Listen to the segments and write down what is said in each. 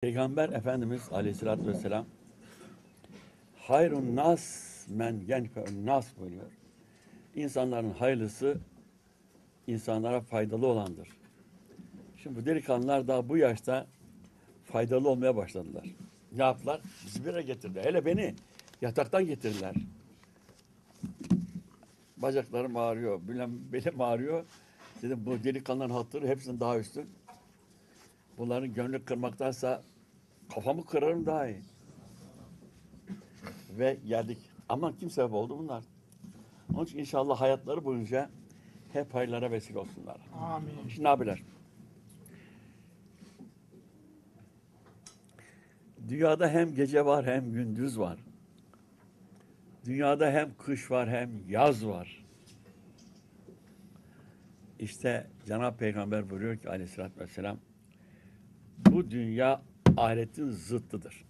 Peygamber Efendimiz Aleyhisselatü Vesselam hayrun nas men yenfe'un nas buyuruyor. İnsanların hayırlısı insanlara faydalı olandır. Şimdi bu delikanlılar daha bu yaşta faydalı olmaya başladılar. Ne yaptılar? Bizi bir getirdiler. Hele beni yataktan getirdiler. Bacaklarım ağrıyor, bilmem belim ağrıyor. Dedim bu delikanlıların hatırı hepsinden daha üstün. Bunların gönlü kırmaktansa kafamı kırarım daha iyi. Ve geldik. Ama kim sebep oldu bunlar? Onun için inşallah hayatları boyunca hep hayırlara vesile olsunlar. Amin. Şimdi abiler. Dünyada hem gece var hem gündüz var. Dünyada hem kış var hem yaz var. İşte Cenab-ı Peygamber buyuruyor ki aleyhissalatü vesselam bu dünya ahiretin zıttıdır.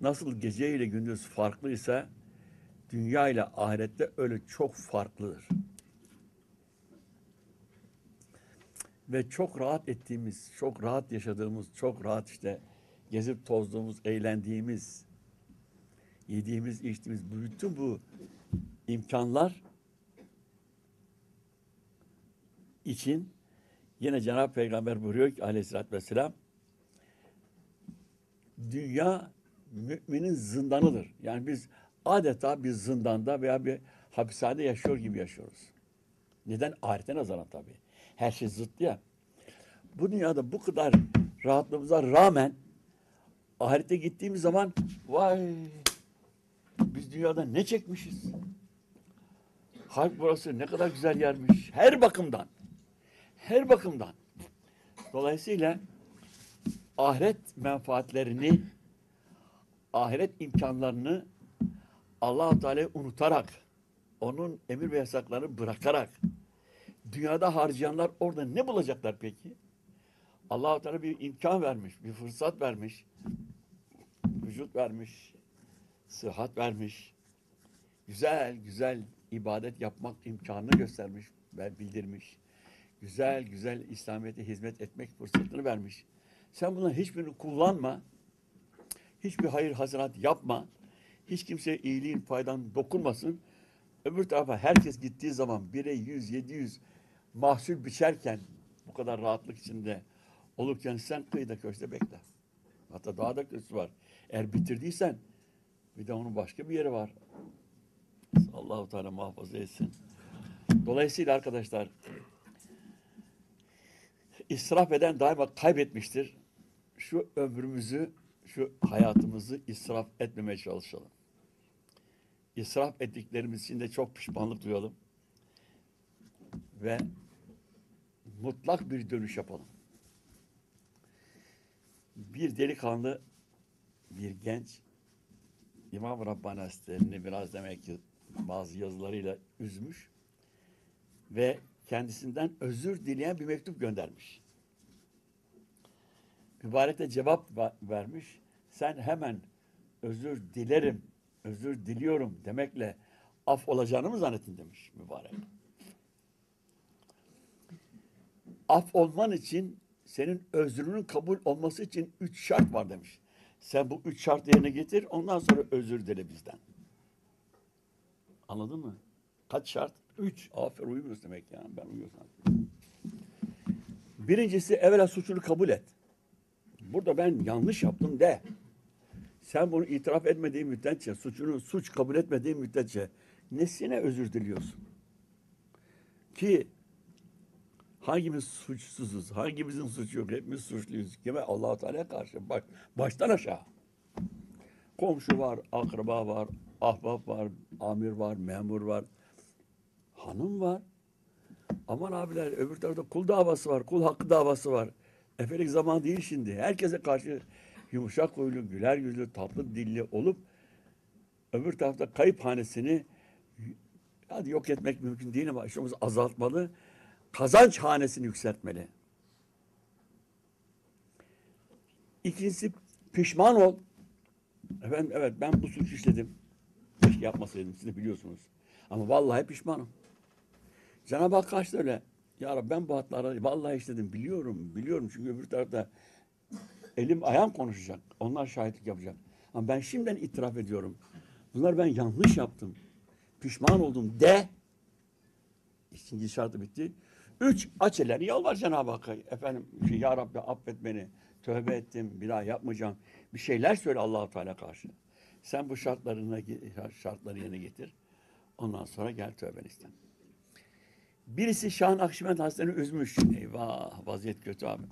Nasıl gece ile gündüz farklıysa dünya ile ahirette öyle çok farklıdır. Ve çok rahat ettiğimiz, çok rahat yaşadığımız, çok rahat işte gezip tozduğumuz, eğlendiğimiz, yediğimiz, içtiğimiz bütün bu imkanlar için yine Cenab-ı Peygamber buyuruyor ki aleyhissalatü vesselam dünya müminin zindanıdır. Yani biz adeta bir zindanda veya bir hapishanede yaşıyor gibi yaşıyoruz. Neden? Ahirete nazaran tabii. Her şey zıttı ya. Bu dünyada bu kadar rahatlığımıza rağmen ahirete gittiğimiz zaman vay biz dünyada ne çekmişiz? Halk burası ne kadar güzel yermiş. Her bakımdan. Her bakımdan. Dolayısıyla ahiret menfaatlerini, ahiret imkanlarını Allah-u Teala'yı unutarak, onun emir ve yasaklarını bırakarak, dünyada harcayanlar orada ne bulacaklar peki? Allah-u Teala bir imkan vermiş, bir fırsat vermiş, vücut vermiş, sıhhat vermiş, güzel güzel ibadet yapmak imkanını göstermiş ve bildirmiş. Güzel güzel İslamiyet'e hizmet etmek fırsatını vermiş. Sen bunların hiçbirini kullanma, hiçbir hayır hasenat yapma, hiç kimseye iyiliğin faydan dokunmasın. Öbür tarafa herkes gittiği zaman bire 100, 700 mahsul biçerken bu kadar rahatlık içinde olurken sen kıyıda köşede bekle. Hatta daha da kötüsü var. Eğer bitirdiysen bir de onun başka bir yeri var. Allahu Teala muhafaza etsin. Dolayısıyla arkadaşlar israf eden daima kaybetmiştir. Şu ömrümüzü, şu hayatımızı israf etmemeye çalışalım. İsraf ettiklerimiz için de çok pişmanlık duyalım. Ve mutlak bir dönüş yapalım. Bir delikanlı, bir genç İmam Rabbani Hazretleri'ni biraz demek ki bazı yazılarıyla üzmüş ve kendisinden özür dileyen bir mektup göndermiş. Mübarek de cevap va- vermiş. Sen hemen özür dilerim, özür diliyorum demekle af olacağını mı zannettin demiş mübarek. Af olman için senin özrünün kabul olması için üç şart var demiş. Sen bu üç şartı yerine getir ondan sonra özür dile bizden. Anladın mı? Kaç şart? Üç. Aferin uyumuyorsun demek yani. Ben uyuyorsam. Birincisi evvela suçunu kabul et. Burada ben yanlış yaptım de. Sen bunu itiraf etmediğin müddetçe, suçunu suç kabul etmediğin müddetçe nesine özür diliyorsun? Ki hangimiz suçsuzuz, hangimizin suçu yok, hepimiz suçluyuz. Kime? allah Teala'ya karşı. Bak, baştan aşağı. Komşu var, akraba var, ahbap var, amir var, memur var, hanım var. Aman abiler öbür tarafta kul davası var, kul hakkı davası var. Efelik zaman değil şimdi. Herkese karşı yumuşak huylu, güler yüzlü, tatlı dilli olup öbür tarafta kayıp hanesini hadi yok etmek mümkün değil ama işimizi azaltmalı. Kazanç hanesini yükseltmeli. İkincisi pişman ol. Efendim evet ben bu suç işledim. Keşke yapmasaydım siz de biliyorsunuz. Ama vallahi pişmanım. Cenab-ı Hak karşı öyle. Ya Rabbi ben bu hatları vallahi işledim. Biliyorum, biliyorum. Çünkü öbür tarafta elim ayağım konuşacak. Onlar şahitlik yapacak. Ama ben şimdiden itiraf ediyorum. Bunlar ben yanlış yaptım. Pişman oldum de. İkinci şartı bitti. Üç, aç ellerini yalvar Cenab-ı Hakk'a. Efendim, şey, Ya Rabbi affet beni. Tövbe ettim, bir daha yapmayacağım. Bir şeyler söyle Allahu Teala karşı. Sen bu şartlarına şartları yerine getir. Ondan sonra gel tövbeni iste. Birisi Şahan Akşibend Hazretleri'ni üzmüş. Eyvah vaziyet kötü abi.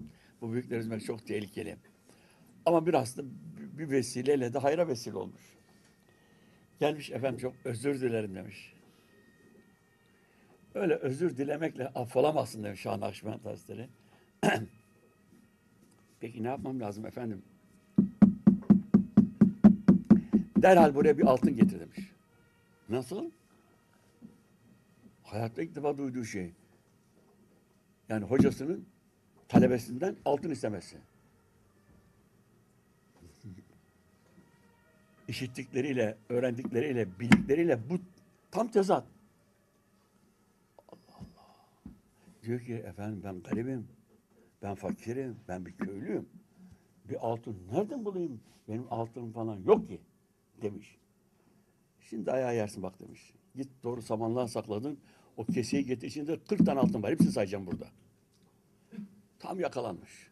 Bu büyükler üzmek çok tehlikeli. Ama biraz da bir vesileyle de hayra vesile olmuş. Gelmiş efendim çok özür dilerim demiş. Öyle özür dilemekle affolamazsın demiş Şahan Akşibend Hazretleri. Peki ne yapmam lazım efendim? Derhal buraya bir altın getir demiş. Nasıl? Hayatta ilk defa duyduğu şey. Yani hocasının talebesinden altın istemesi. İşittikleriyle, öğrendikleriyle, bildikleriyle bu tam tezat. Allah Allah. Diyor ki efendim ben garibim, ben fakirim, ben bir köylüyüm. Bir altın nereden bulayım? Benim altınım falan yok ki demiş. Şimdi ayağa yersin bak demiş. Git doğru samanlığa sakladın. O keseyi getir içinde 40 tane altın var. Hepsini sayacağım burada. Tam yakalanmış.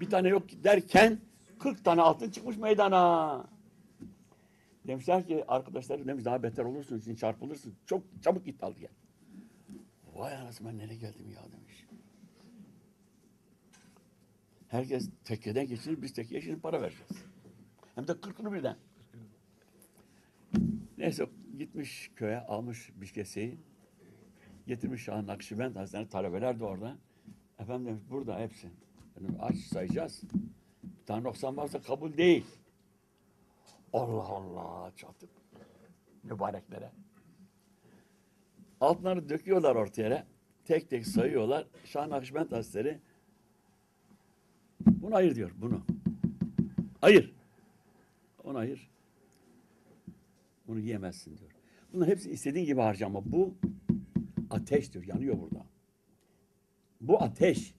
Bir tane yok derken 40 tane altın çıkmış meydana. Demişler ki arkadaşlar demiş daha beter olursun için çarpılırsın. Çok çabuk git al gel. Vay anasını ben nereye geldim ya demiş. Herkes tekkeden geçinir biz tekkeye şimdi para vereceğiz. Hem de kırkını birden. Neyse gitmiş köye almış bir keseyi. Getirmiş Şah Nakşibend Hazretleri talebeler de orada. Efendim demiş burada hepsi. Dedim, aç sayacağız. Bir tane noksan varsa kabul değil. Allah Allah çatıp mübareklere. Altınları döküyorlar ortaya. Tek tek sayıyorlar. Şah Nakşibend Hazretleri bunu ayır diyor bunu. Ayır. Onu ayır. Bunu yiyemezsin diyor. Bunların hepsi istediğin gibi harcama. Bu ateş diyor. Yanıyor burada. Bu ateş.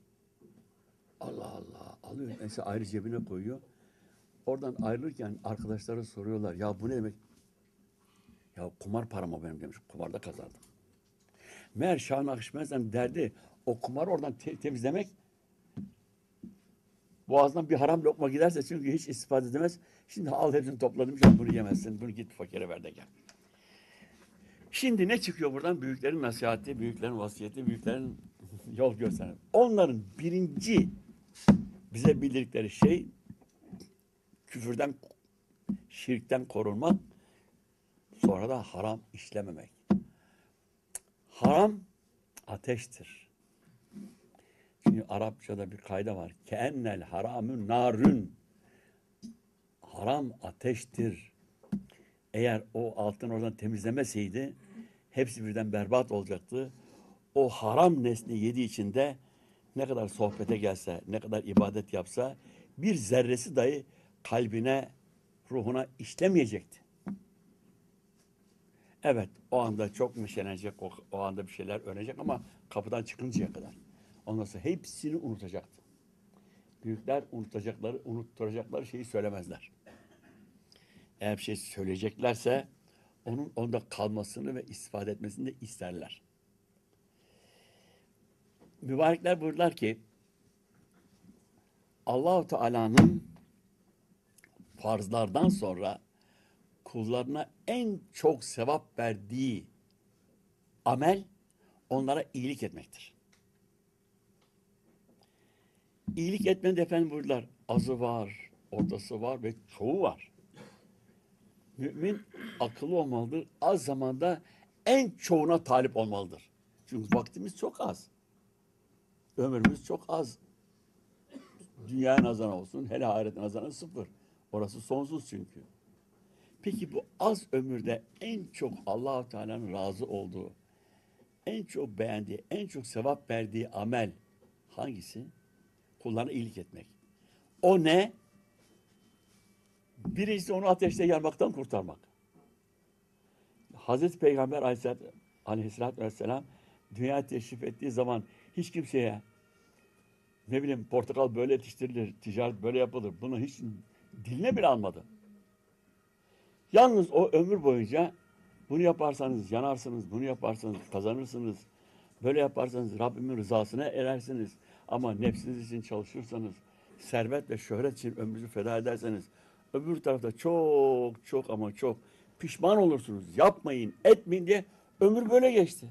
Allah Allah. Alıyor. Mesela ayrı cebine koyuyor. Oradan ayrılırken arkadaşları soruyorlar. Ya bu ne demek? Ya kumar param o benim demiş. Kumarda kazandım. Meğer Şah Nakşibend'den derdi o kumar oradan te- temizlemek boğazdan bir haram lokma giderse çünkü hiç istifade edemez. Şimdi al hepsini topladım. Ya bunu yemezsin. Bunu git fakire ver de gel. Şimdi ne çıkıyor buradan? Büyüklerin nasihati, büyüklerin vasiyeti, büyüklerin yol gösteren. Onların birinci bize bildirdikleri şey küfürden, şirkten korunmak, sonra da haram işlememek. Haram ateştir. Çünkü Arapçada bir kayda var. Keennel haramün narün. Haram ateştir. Eğer o altın oradan temizlemeseydi hepsi birden berbat olacaktı. O haram nesni yediği için de ne kadar sohbete gelse, ne kadar ibadet yapsa bir zerresi dahi kalbine, ruhuna işlemeyecekti. Evet, o anda çok neşelenecek, o, o anda bir şeyler öğrenecek ama kapıdan çıkıncaya kadar. Ondan sonra hepsini unutacaktı. Büyükler unutacakları, unutturacakları şeyi söylemezler. Eğer bir şey söyleyeceklerse onun onda kalmasını ve istifade etmesini de isterler. Mübarekler buyurdular ki Allahu Teala'nın farzlardan sonra kullarına en çok sevap verdiği amel onlara iyilik etmektir. İyilik etmenin de efendim buyurdular. Azı var, ortası var ve çoğu var. Mümin akıllı olmalıdır. Az zamanda en çoğuna talip olmalıdır. Çünkü vaktimiz çok az. Ömrümüz çok az. Dünya nazarına olsun, hele ahiret nazarına sıfır. Orası sonsuz çünkü. Peki bu az ömürde en çok Allahu Teala'nın razı olduğu, en çok beğendiği, en çok sevap verdiği amel hangisi? Kullarına iyilik etmek. O ne? Birincisi onu ateşte yanmaktan kurtarmak. Hazreti Peygamber Aleyhisselatü, Vesselam dünya teşrif ettiği zaman hiç kimseye ne bileyim portakal böyle yetiştirilir, ticaret böyle yapılır. Bunu hiç diline bile almadı. Yalnız o ömür boyunca bunu yaparsanız yanarsınız, bunu yaparsanız kazanırsınız. Böyle yaparsanız Rabbimin rızasına erersiniz. Ama nefsiniz için çalışırsanız, servet ve şöhret için ömrünüzü feda ederseniz, öbür tarafta çok çok ama çok pişman olursunuz. Yapmayın, etmeyin diye ömür böyle geçti.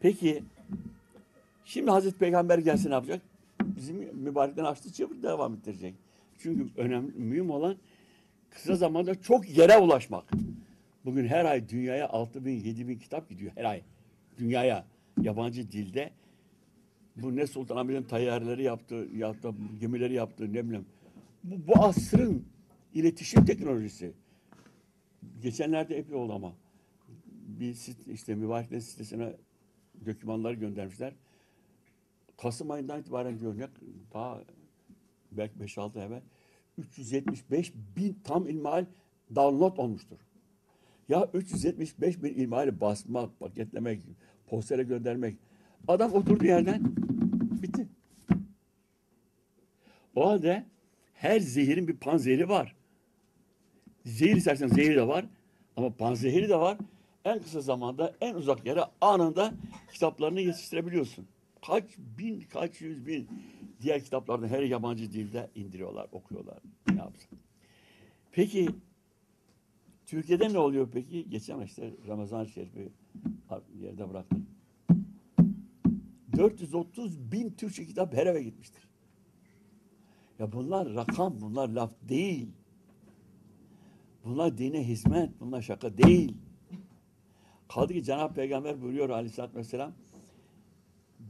Peki, şimdi Hazreti Peygamber gelse ne yapacak? Bizim mübarekten açtı çabuk devam ettirecek. Çünkü önemli, mühim olan kısa zamanda çok yere ulaşmak. Bugün her ay dünyaya 6 bin, 7 bin kitap gidiyor her ay. Dünyaya yabancı dilde. Bu ne Sultanahmet'in tayyarları yaptı, yaptı, gemileri yaptı ne bileyim. Bu, bu asrın iletişim teknolojisi. Geçenlerde epey oldu ama. Bir sit, işte mübarekler sitesine dokümanları göndermişler. Kasım ayından itibaren diyor ne daha belki 5-6 ay evvel 375 bin tam ilmihal download olmuştur. Ya 375 bin ilmihali basmak, paketlemek, postere göndermek. Adam oturduğu yerden bitti. O halde her zehirin bir panzehri var. Zehir istersen zehir de var ama panzehri de var. En kısa zamanda en uzak yere anında kitaplarını yetiştirebiliyorsun. Kaç bin, kaç yüz bin diğer kitaplarını her yabancı dilde indiriyorlar, okuyorlar. Ne yapsın? Peki Türkiye'de ne oluyor peki? Geçen işte Ramazan Şerif'i yerde bıraktım. 430 bin Türkçe kitap her eve gitmiştir. Ya bunlar rakam, bunlar laf değil. Bunlar dine hizmet, bunlar şaka değil. Kaldı ki Cenab-ı Peygamber buyuruyor aleyhissalatü vesselam,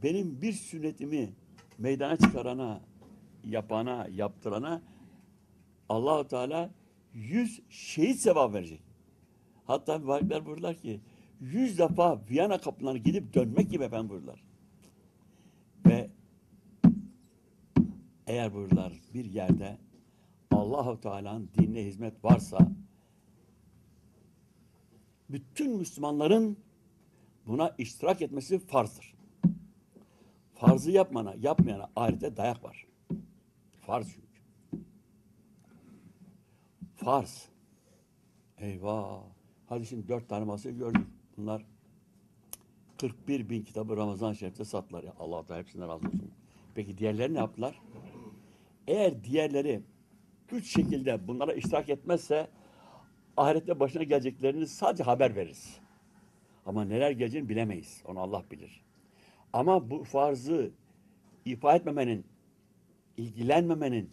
benim bir sünnetimi meydana çıkarana, yapana, yaptırana Allahu Teala yüz şehit sevap verecek. Hatta mübarekler buyurdular ki yüz defa Viyana kapılarına gidip dönmek gibi efendim buyurdular. Ve eğer buyurdular bir yerde Allahu Teala'nın dinine hizmet varsa bütün Müslümanların buna iştirak etmesi farzdır. Farzı yapmana, yapmayana ahirette dayak var. Farz çünkü. Farz. Eyvah. Hadi şimdi dört tane masayı gördük. Bunlar 41 bin kitabı Ramazan Şerif'te sattılar. Ya Allah da hepsinden razı olsun. Peki diğerleri ne yaptılar? Eğer diğerleri üç şekilde bunlara iştirak etmezse ahirette başına geleceklerini sadece haber veririz. Ama neler geleceğini bilemeyiz. Onu Allah bilir. Ama bu farzı ifa etmemenin, ilgilenmemenin,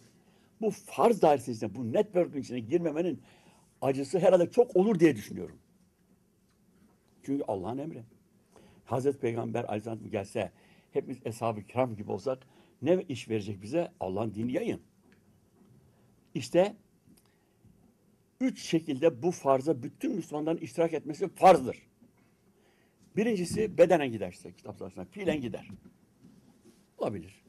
bu farz dairesinin içine, bu network'ün içine girmemenin acısı herhalde çok olur diye düşünüyorum. Çünkü Allah'ın emri. Hazreti Peygamber Aleyhisselam gelse, hepimiz eshab-ı kiram gibi olsak ne iş verecek bize? Allah'ın dini yayın. İşte üç şekilde bu farza bütün Müslümanların iştirak etmesi farzdır. Birincisi bedenen gider işte kitap savaşına. Fiilen gider. Olabilir.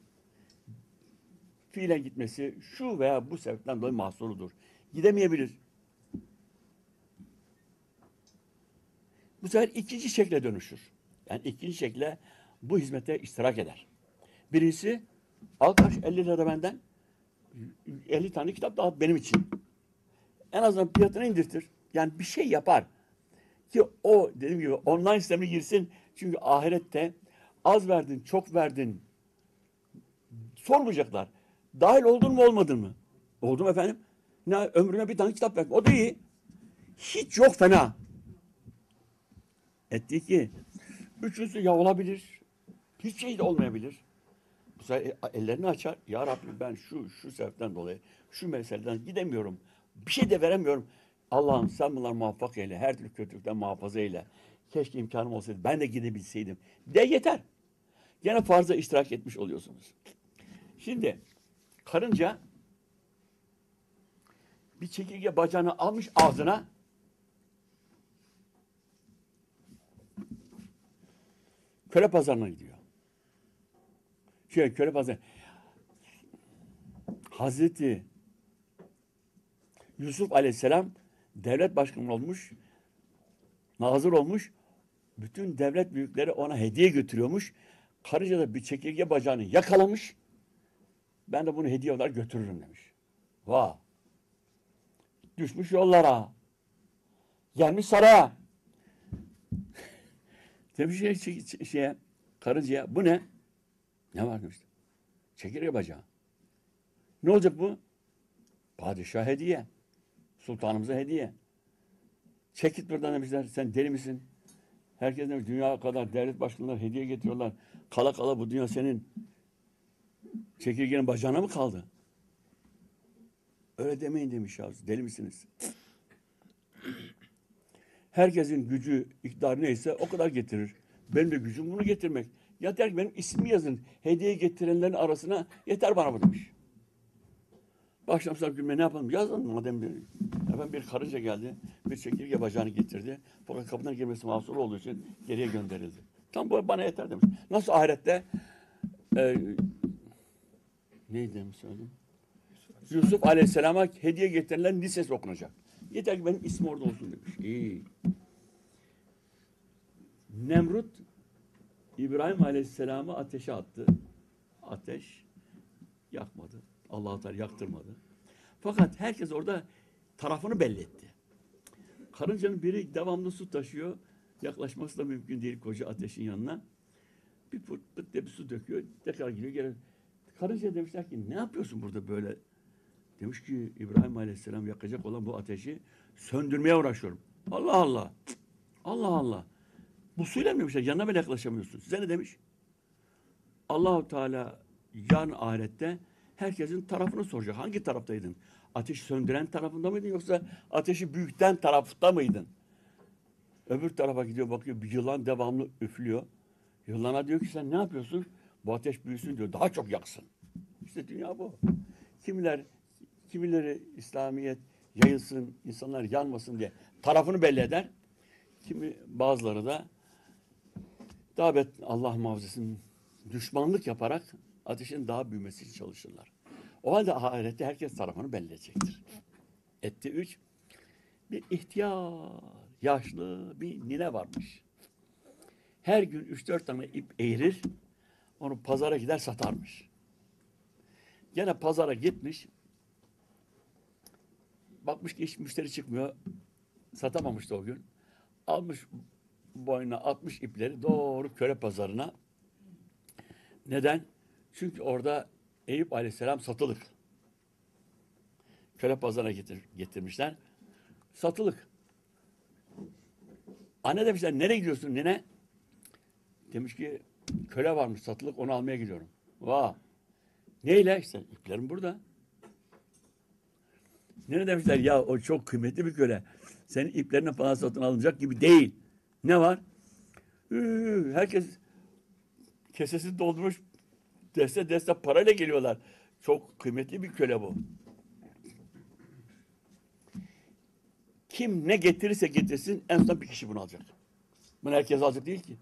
Fiilen gitmesi şu veya bu sebepten dolayı mahsuludur. Gidemeyebilir. Bu sefer ikinci şekle dönüşür. Yani ikinci şekle bu hizmete iştirak eder. Birincisi al karşı 50 lira benden 50 tane kitap dağıt benim için. En azından fiyatını indirtir. Yani bir şey yapar. Ki o dediğim gibi online sisteme girsin. Çünkü ahirette az verdin, çok verdin. Sormayacaklar. Dahil oldun mu olmadın mı? Oldum efendim. Ne, ömrüne bir tane kitap ver. O da iyi. Hiç yok fena. Etti ki üçüncüsü ya olabilir. Hiç şey de olmayabilir. Sefer ellerini açar. Ya Rabbi ben şu şu sebepten dolayı şu meseleden gidemiyorum. Bir şey de veremiyorum. Allah'ım sen bunları muvaffak eyle. Her türlü kötülükten muhafaza eyle. Keşke imkanım olsaydı. Ben de gidebilseydim. De yeter. Gene farza iştirak etmiş oluyorsunuz. Şimdi karınca bir çekirge bacağını almış ağzına köle pazarına gidiyor. Şöyle köle pazarı. Hazreti Yusuf Aleyhisselam devlet başkanı olmuş, nazır olmuş. Bütün devlet büyükleri ona hediye götürüyormuş. Karınca da bir çekirge bacağını yakalamış. Ben de bunu hediye olarak götürürüm demiş. Vah. Düşmüş yollara. Gelmiş saraya. Demiş şey, şey, şeye, karıncaya bu ne? Ne var demiş. Çekirge bacağı. Ne olacak bu? Padişah hediye. Sultanımıza hediye. Çek git buradan demişler. Sen deli misin? Herkes demiş dünya kadar devlet başkanları hediye getiriyorlar. Kala kala bu dünya senin çekirgenin bacağına mı kaldı? Öyle demeyin demiş ya. Deli misiniz? Herkesin gücü, iktidarı neyse o kadar getirir. Benim de gücüm bunu getirmek. Yeter ki benim ismi yazın. Hediye getirenlerin arasına yeter bana bu demiş. Başlamışlar gülmeye ne yapalım? Yazın madem bir. Efendim bir karınca geldi. Bir çekirge bacağını getirdi. Fakat kapıdan girmesi mahsur olduğu için geriye gönderildi. Tam bu bana yeter demiş. Nasıl ahirette e, neydi demiş söyledim? Yusuf Aleyhisselam'a hediye getirilen lisesi okunacak. Yeter ki benim ismim orada olsun demiş. İyi. Nemrut İbrahim Aleyhisselam'ı ateşe attı. Ateş yakmadı. Allah-u Teala yaktırmadı. Fakat herkes orada tarafını belli etti. Karıncanın biri devamlı su taşıyor. Yaklaşması da mümkün değil koca ateşin yanına. Bir pıt pıt diye bir su döküyor. Tekrar geliyor. Geri. Karınca demişler ki ne yapıyorsun burada böyle? Demiş ki İbrahim Aleyhisselam yakacak olan bu ateşi söndürmeye uğraşıyorum. Allah Allah. Allah Allah. Bu suyla mı demişler? Yanına bile yaklaşamıyorsun. Size ne demiş? Allahu Teala yarın ahirette herkesin tarafını soracak. Hangi taraftaydın? Ateşi söndüren tarafında mıydın yoksa ateşi büyükten tarafta mıydın? Öbür tarafa gidiyor bakıyor bir yılan devamlı üflüyor. Yılana diyor ki sen ne yapıyorsun? Bu ateş büyüsün diyor. Daha çok yaksın. İşte dünya bu. Kimiler kimileri İslamiyet yayılsın, insanlar yanmasın diye tarafını belli eder. Kimi bazıları da daha bet Allah muhafaza düşmanlık yaparak ateşin daha büyümesi için çalışırlar. O halde ahirette herkes tarafını belli edecektir. Etti üç. Bir ihtiyar, yaşlı bir nine varmış. Her gün üç dört tane ip eğirir, onu pazara gider satarmış. Gene pazara gitmiş, bakmış ki hiç müşteri çıkmıyor, satamamıştı o gün. Almış boynuna atmış ipleri doğru köle pazarına. Neden? Çünkü orada Eyüp Aleyhisselam satılık. Köle pazarına getir, getirmişler. Satılık. Anne demişler nereye gidiyorsun nene? Demiş ki köle varmış satılık onu almaya gidiyorum. Vah. Neyle? İşte iplerim burada. Nene demişler ya o çok kıymetli bir köle. Senin iplerine falan satın alınacak gibi değil. Ne var? Üü, herkes kesesini doldurmuş deste deste parayla geliyorlar. Çok kıymetli bir köle bu. Kim ne getirirse getirsin en son bir kişi bunu alacak. Bunu herkes alacak değil ki.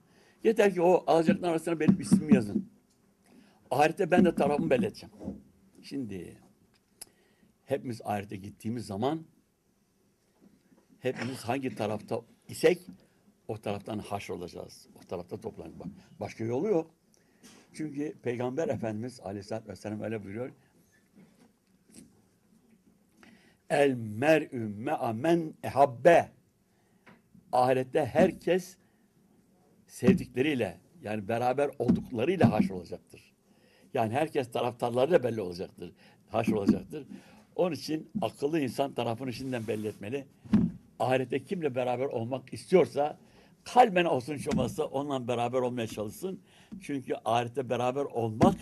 Yeter ki o alacakların arasına benim ismimi yazın. Ahirette ben de tarafımı belli edeceğim. Şimdi hepimiz ahirete gittiğimiz zaman hepimiz hangi tarafta isek o taraftan haşr olacağız. O tarafta toplanacağız. Başka yolu yok. Çünkü Peygamber Efendimiz Aleyhisselatü Vesselam öyle buyuruyor. El mer'ü me'a men ehabbe. Ahirette herkes sevdikleriyle yani beraber olduklarıyla haşr olacaktır. Yani herkes taraftarlarıyla belli olacaktır. Haşr olacaktır. Onun için akıllı insan tarafını şimdiden belli etmeli. Ahirette kimle beraber olmak istiyorsa kalben olsun olmazsa onunla beraber olmaya çalışsın. Çünkü ahirette beraber olmak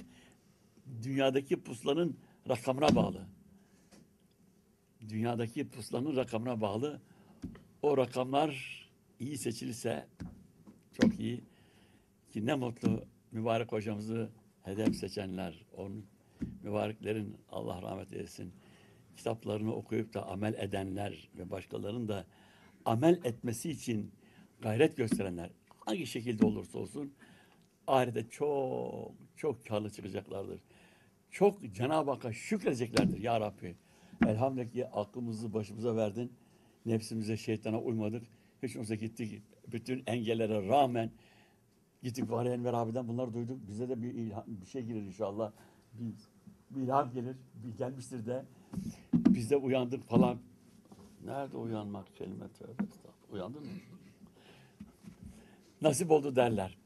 dünyadaki puslanın rakamına bağlı. Dünyadaki puslanın rakamına bağlı. O rakamlar iyi seçilirse çok iyi. Ki ne mutlu mübarek hocamızı hedef seçenler, onun mübareklerin Allah rahmet eylesin kitaplarını okuyup da amel edenler ve başkalarının da amel etmesi için gayret gösterenler hangi şekilde olursa olsun ahirete çok çok karlı çıkacaklardır. Çok Cenab-ı Hakk'a şükredeceklerdir ya Rabbi. Elhamdülillah aklımızı başımıza verdin. Nefsimize, şeytana uymadık. Hiç olsa gittik. Bütün engellere rağmen gittik Fahri Enver abiden bunları duyduk. Bize de bir, ilham, bir şey gelir inşallah. Bir, bir ilham gelir. Bir gelmiştir de. Biz de uyandık falan. Nerede uyanmak kelime tövbe estağfurullah. Uyandın mı? Nasip oldu derler.